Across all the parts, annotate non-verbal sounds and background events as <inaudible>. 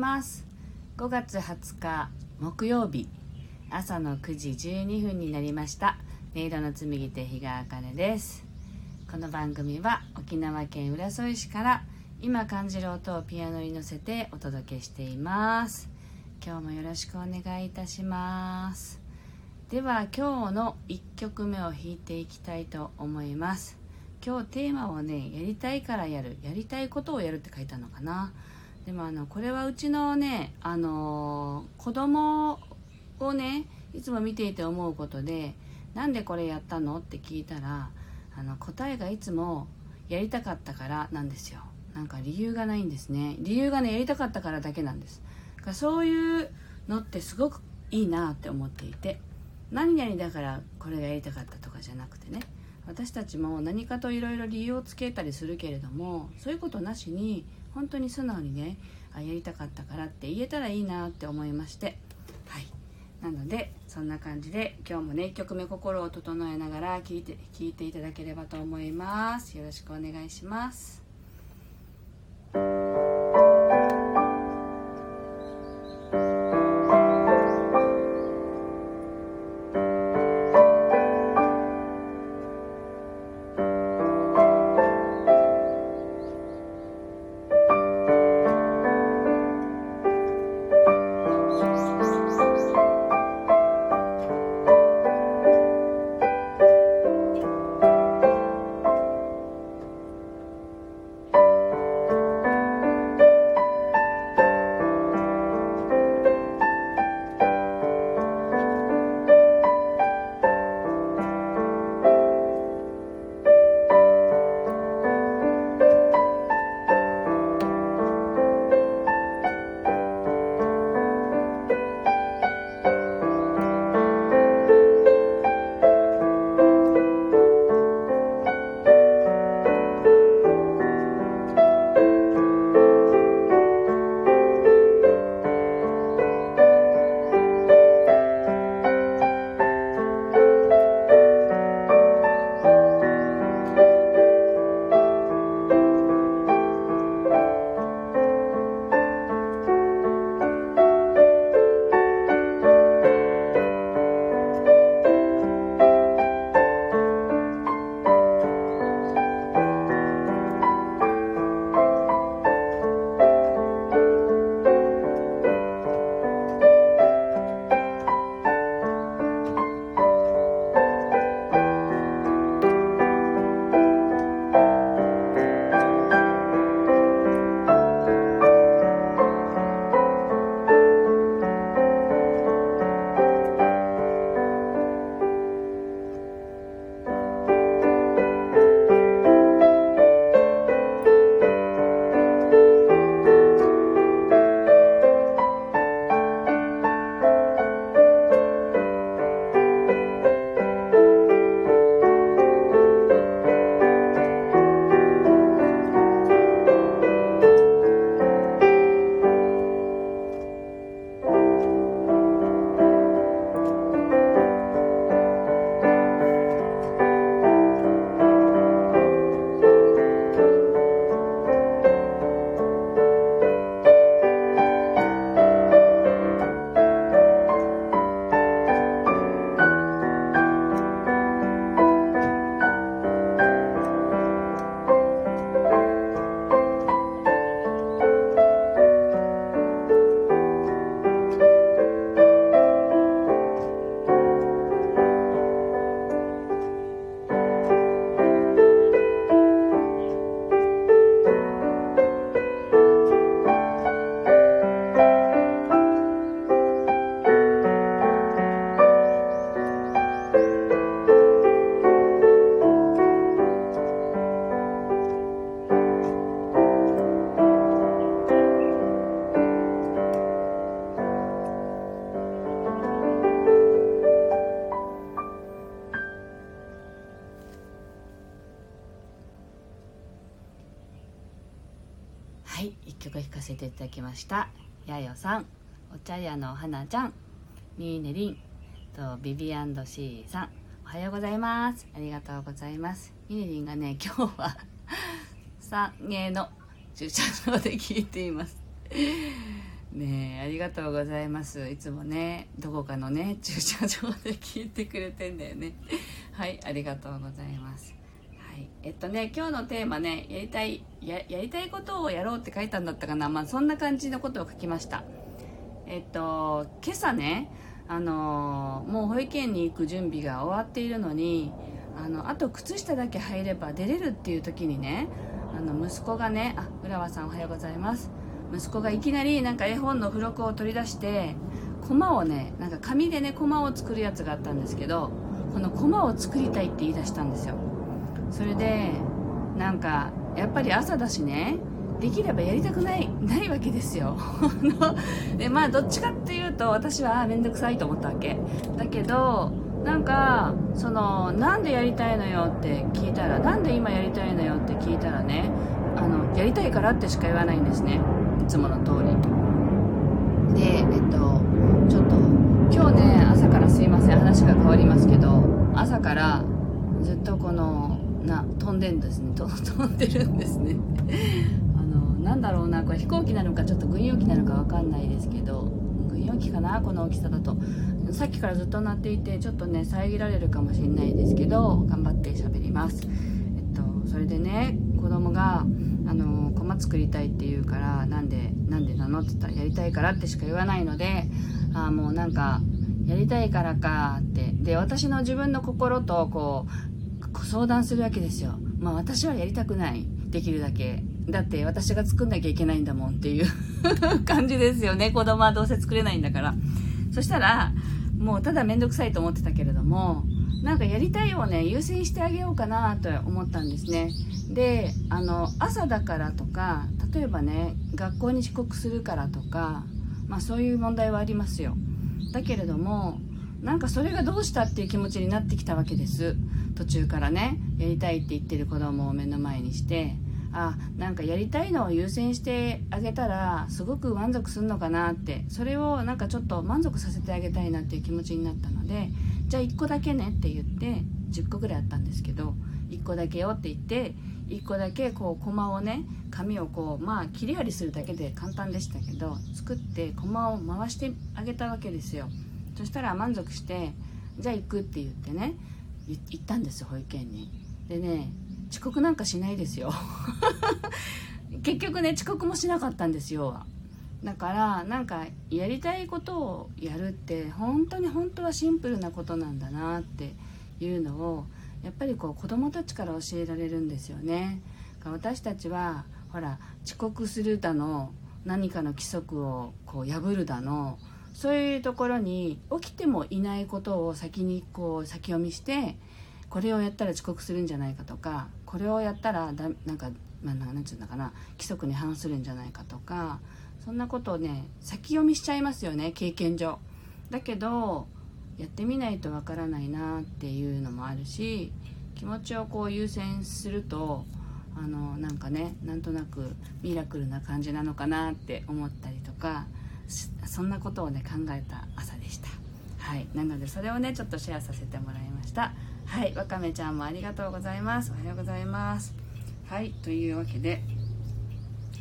ます。5月20日木曜日。朝の9時12分になりました。音色の紡ぎ手日川茜です。この番組は沖縄県浦添市から今感じる音をピアノに乗せてお届けしています。今日もよろしくお願いいたします。では今日の1曲目を弾いていきたいと思います。今日テーマをねやりたいからやるやりたいことをやるって書いたのかな。でもあのこれはうちのねあの子供をねいつも見ていて思うことでなんでこれやったのって聞いたらあの答えがいつもやりたかったからなんですよ。なんか理由がないんですね。理由がねやりたかったからだけなんです。だそういうのってすごくいいなって思っていて何々だからこれがやりたかったとかじゃなくてね私たちも何かといろいろ理由をつけたりするけれどもそういうことなしに本当に素直にねあやりたかったからって言えたらいいなって思いまして。はい。なのでそんな感じで今日もね1曲目心を整えながら聴いて聴いていただければと思います。よろしくお願いします。かせていただきました。やよさん。お茶屋の花ちゃん。ミーネリンとビビアンドシーさん。おはようございます。ありがとうございます。ミーネリンがね <laughs> 今日は3芸の駐車場で聞いています。ねえありがとうございます。いつもねどこかのね駐車場で聞いてくれてんだよね。はいありがとうございます。えっとね今日のテーマねやりたいややりたいことをやろうって書いたんだったかな。まあそんな感じのことを書きました。えっと今朝ねあのもう保育園に行く準備が終わっているのにあのあと靴下だけ入れば出れるっていう時にねあの息子がねあ浦和さんおはようございます。息子がいきなりなんか絵本の付録を取り出してコマをねなんか紙でねコマを作るやつがあったんですけどこのコマを作りたいって言い出したんですよ。それでなんかやっぱり朝だしねできればやりたくないないわけですよ。<laughs> でまあどっちかっていうと私は面倒くさいと思ったわけ。だけどなんかそのなんでやりたいのよって聞いたらなんで今やりたいのよって聞いたらねあのやりたいからってしか言わないんですね。いつもの通り。でえっとちょっと今日ね朝からすいません。話が変わりますけど朝からずっとこのな飛んでんですね。飛んでるんですね。<laughs> あのなんだろうなこれ飛行機なのかちょっと軍用機なのか分かんないですけど軍用機かなこの大きさだと。さっきからずっと鳴っていてちょっとね遮られるかもしれないですけど頑張って喋ります。えっとそれでね子供があの駒作りたいって言うからなんでなんでなのって言ったらやりたいからってしか言わないのであもうなんかやりたいからかって。で私の自分の心とこう相談するわけですよ。まあ私はやりたくない。できるだけ。だって私が作んなきゃいけないんだもんっていう <laughs> 感じですよね。子供はどうせ作れないんだから。そしたらもうただ面倒くさいと思ってたけれどもなんかやりたいをね。優先してあげようかなと思ったんですね。であの朝だからとか例えばね学校に遅刻するからとか、まあ、そういう問題はありますよ。だけれどもなんかそれがどうしたっていう気持ちになってきたわけです。途中からね。やりたいって言ってる子供を目の前にして。あなんかやりたいのを優先してあげたらすごく満足するのかなって。それをなんかちょっと満足させてあげたいなっていう気持ちになったのでじゃあ1個だけねって言って10個ぐらいあったんですけど1個だけよって言って1個だけこうコマをね紙をこうまあ切り貼りするだけで簡単でしたけど作ってコマを回してあげたわけですよ。そしたら満足してじゃあ行くって言ってね行ったんです保育園に。でね遅刻なんかしないですよ。<laughs> 結局ね遅刻もしなかったんですよ。だからなんかやりたいことをやるって本当に本当はシンプルなことなんだなっていうのをやっぱりこう子供たちから教えられるんですよね。私たちはほら遅刻するだの何かの規則をこう破るだのそういうところに起きてもいないことを先にこう先読みしてこれをやったら遅刻するんじゃないかとかこれをやったらだなんか、まあ、なんて言うんだかな規則に反するんじゃないかとかそんなことをね先読みしちゃいますよね経験上。だけどやってみないとわからないなっていうのもあるし気持ちをこう優先するとあのなんかねなんとなくミラクルな感じなのかなって思ったりとかそんなことをね考えた朝でした。はい。なのでそれをねちょっとシェアさせてもらいました。はい。わかめちゃんもありがとうございます。おはようございます。はい。というわけで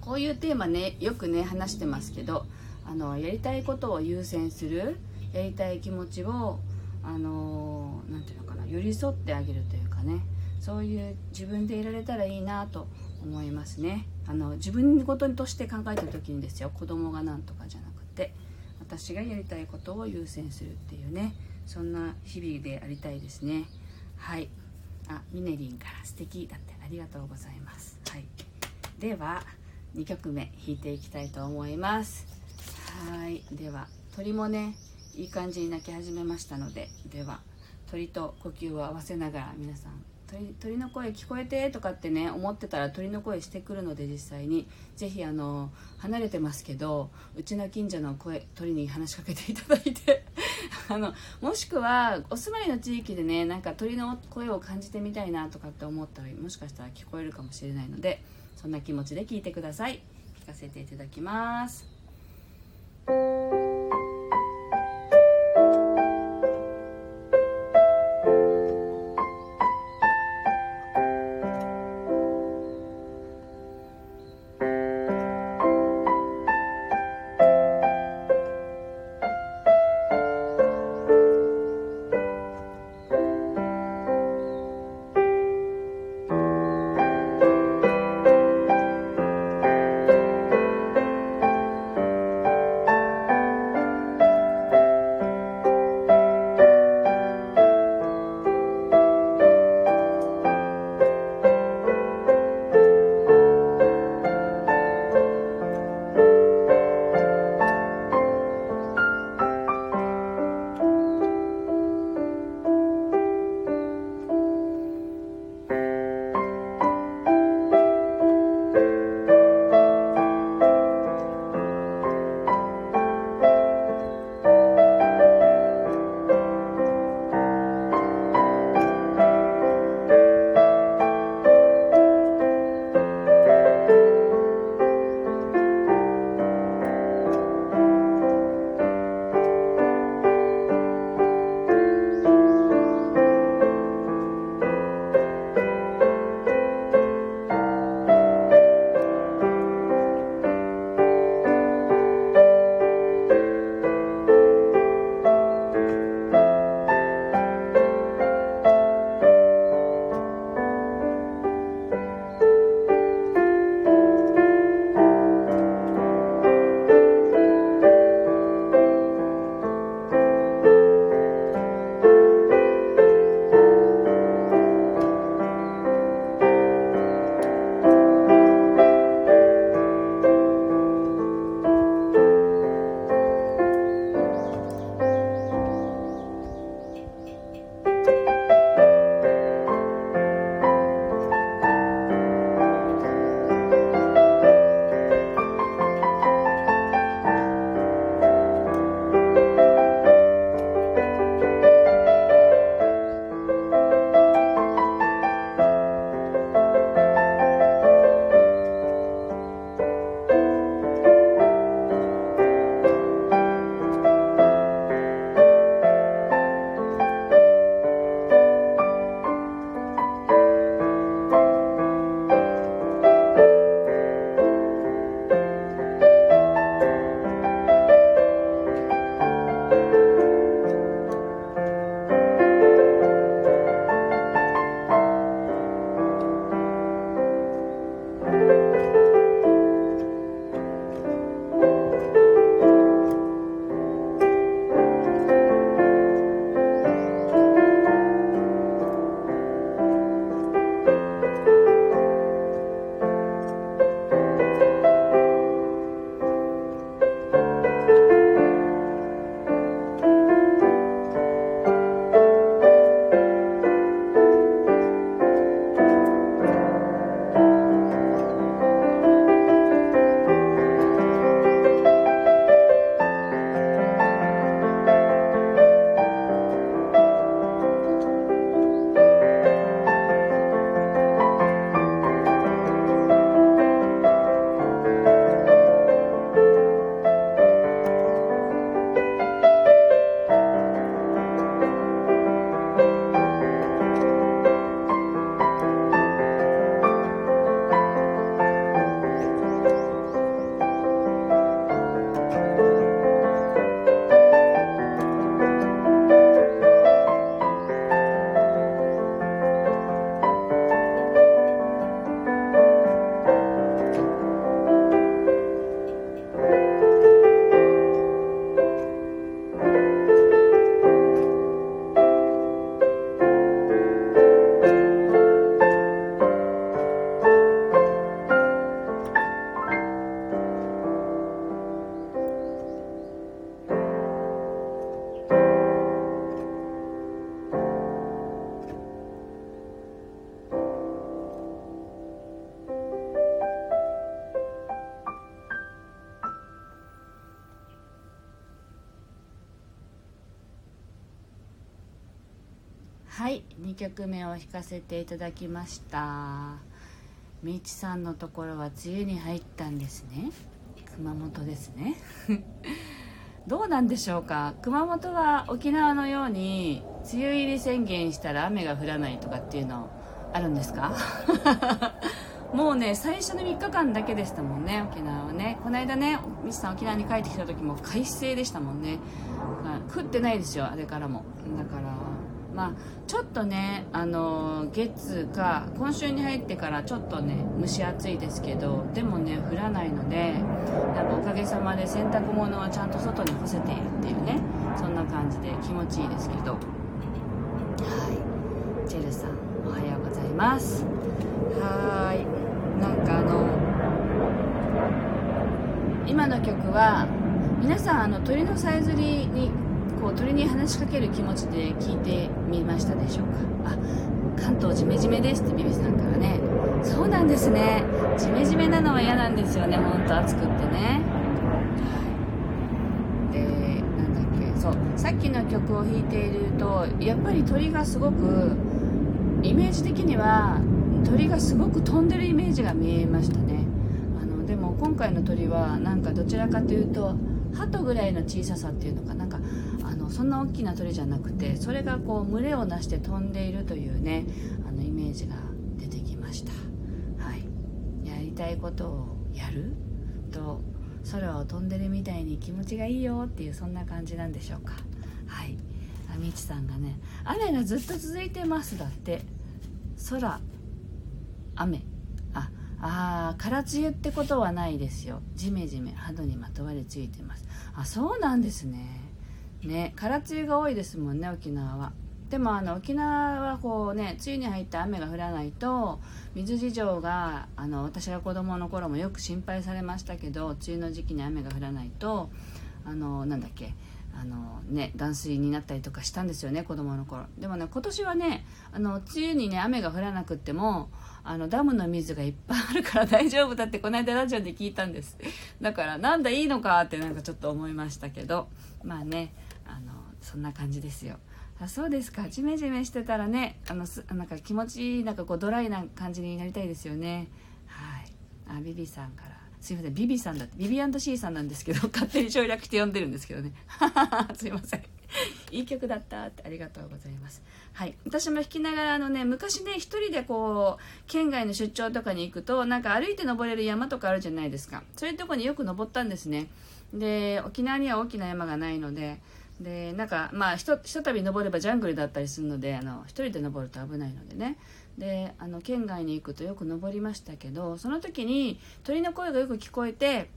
こういうテーマねよくね話してますけどあのやりたいことを優先するやりたい気持ちをあの何て言うのかな寄り添ってあげるというかねそういう自分でいられたらいいなと思いますね。あの自分ごととして考えた時にですよ子供が何とかじゃなくて私がやりたいことを優先するっていうねそんな日々でありたいですね。はい。あミネリンから素敵だってありがとうございます。はい。では2曲目弾いていきたいと思います。はい。では鳥もねいい感じに鳴き始めましたのででは鳥と呼吸を合わせながら皆さん鳥鳥の声聞こえてとかってね思ってたら鳥の声してくるので実際に。是非あの離れてますけどうちの近所の声鳥に話しかけていただいて。<laughs> あのもしくはお住まいの地域でねなんか鳥の声を感じてみたいなとかって思ったらもしかしたら聞こえるかもしれないのでそんな気持ちで聞いてください。聞かせていただきます。曲目を弾かせていただきました。みちさんのところは梅雨に入ったんですね。熊本ですね。<laughs> どうなんでしょうか？熊本は沖縄のように梅雨入り宣言したら雨が降らないとかっていうのあるんですか？<laughs> もうね最初の3日間だけでしたもんね沖縄はね。この間ねミスさん沖縄に帰ってきた時も快晴でしたもんね。降ってないですよあれからも。だからまあ、ちょっとね、あの月か今週に入ってからちょっとね蒸し暑いですけどでもね降らないのでなんかおかげさまで洗濯物はちゃんと外に干せているっていうねそんな感じで気持ちいいですけど。はい。ジェルさんおはようございます。はい。なんかあの今の曲は皆さんあの鳥のさえずりにこう鳥に話しかける気持ちで聞いてみましたでしょうか？あ関東ジメジメですってビビさんからね。そうなんですね。ジメジメなのは嫌なんですよね。本当暑くってね。でなんだっけ。そう。さっきの曲を弾いているとやっぱり鳥がすごくイメージ的には鳥がすごく飛んでるイメージが見えましたね。あのでも今回の鳥はなんかどちらかというと鳩ぐらいの小ささっていうのかな。そんな大きな鳥じゃなくてそれがこう群れをなして飛んでいるというねあのイメージが出てきました。はい。やりたいことをやると空を飛んでるみたいに気持ちがいいよっていうそんな感じなんでしょうか。はい。あみちさんがね雨がずっと続いてますだって。空雨。ああ空梅雨ってことはないですよ。ジメジメ肌にまとわりついてます。あそうなんですね。ね空梅雨が多いですもんね沖縄は。でもあの沖縄はこうね梅雨に入って雨が降らないと水事情があの私が子供の頃もよく心配されましたけど梅雨の時期に雨が降らないとあのなんだっけあのね断水になったりとかしたんですよね子供の頃。でもね今年はねあの梅雨にね雨が降らなくってもあのダムの水がいっぱいあるから <laughs> 大丈夫だってこの間ラジオで聞いたんです。だからなんだいいのかってなんかちょっと思いましたけど。まあねそんな感じですよ。あそうですか。ジメジメしてたらねあのすなんか気持ちいいなんかこうドライな感じになりたいですよね。はい。あビビさんから。すいません。ビビさんだってビビ &C さんなんですけど <laughs> 勝手に省略して呼んでるんですけどね。<laughs> すいません。いい曲だったってありがとうございます。はい。私も弾きながらあのね昔ね一人でこう県外の出張とかに行くとなんか歩いて登れる山とかあるじゃないですか。そういうとこによく登ったんですね。で沖縄には大きな山がないのででなんかまあひとひとたび登ればジャングルだったりするのであの一人で登ると危ないのでね。であの県外に行くとよく登りましたけどその時に鳥の声がよく聞こえて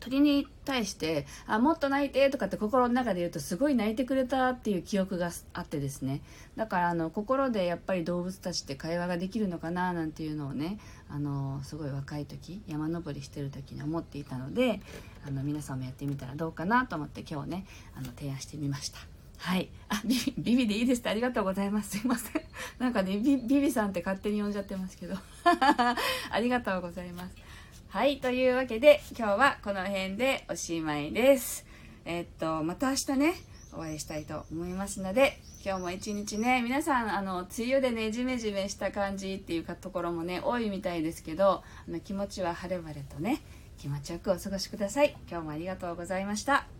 鳥に対して「あもっと泣いて」とかって心の中で言うとすごい泣いてくれたっていう記憶があってですね。だからあの心でやっぱり動物たちって会話ができるのかななんていうのをねあのすごい若い時山登りしてる時に思っていたのであの皆さんもやってみたらどうかなと思って今日ねあの提案してみました。はい。あ、ビビ、ビビでいいですってありがとうございます。すいません。なんかね、ビビビさんって勝手に呼んじゃってますけど。<laughs> ありがとうございます。はい、というわけで今日はこの辺でおしまいです。え、っと、また明日ね、お会いしたいと思いますので、今日も一日ね、皆さん、あの、梅雨でね、ジメジメした感じっていうところもね、多いみたいですけど、あの気持ちは晴れ晴れとね、気持ちよくお過ごしください。今日もありがとうございました。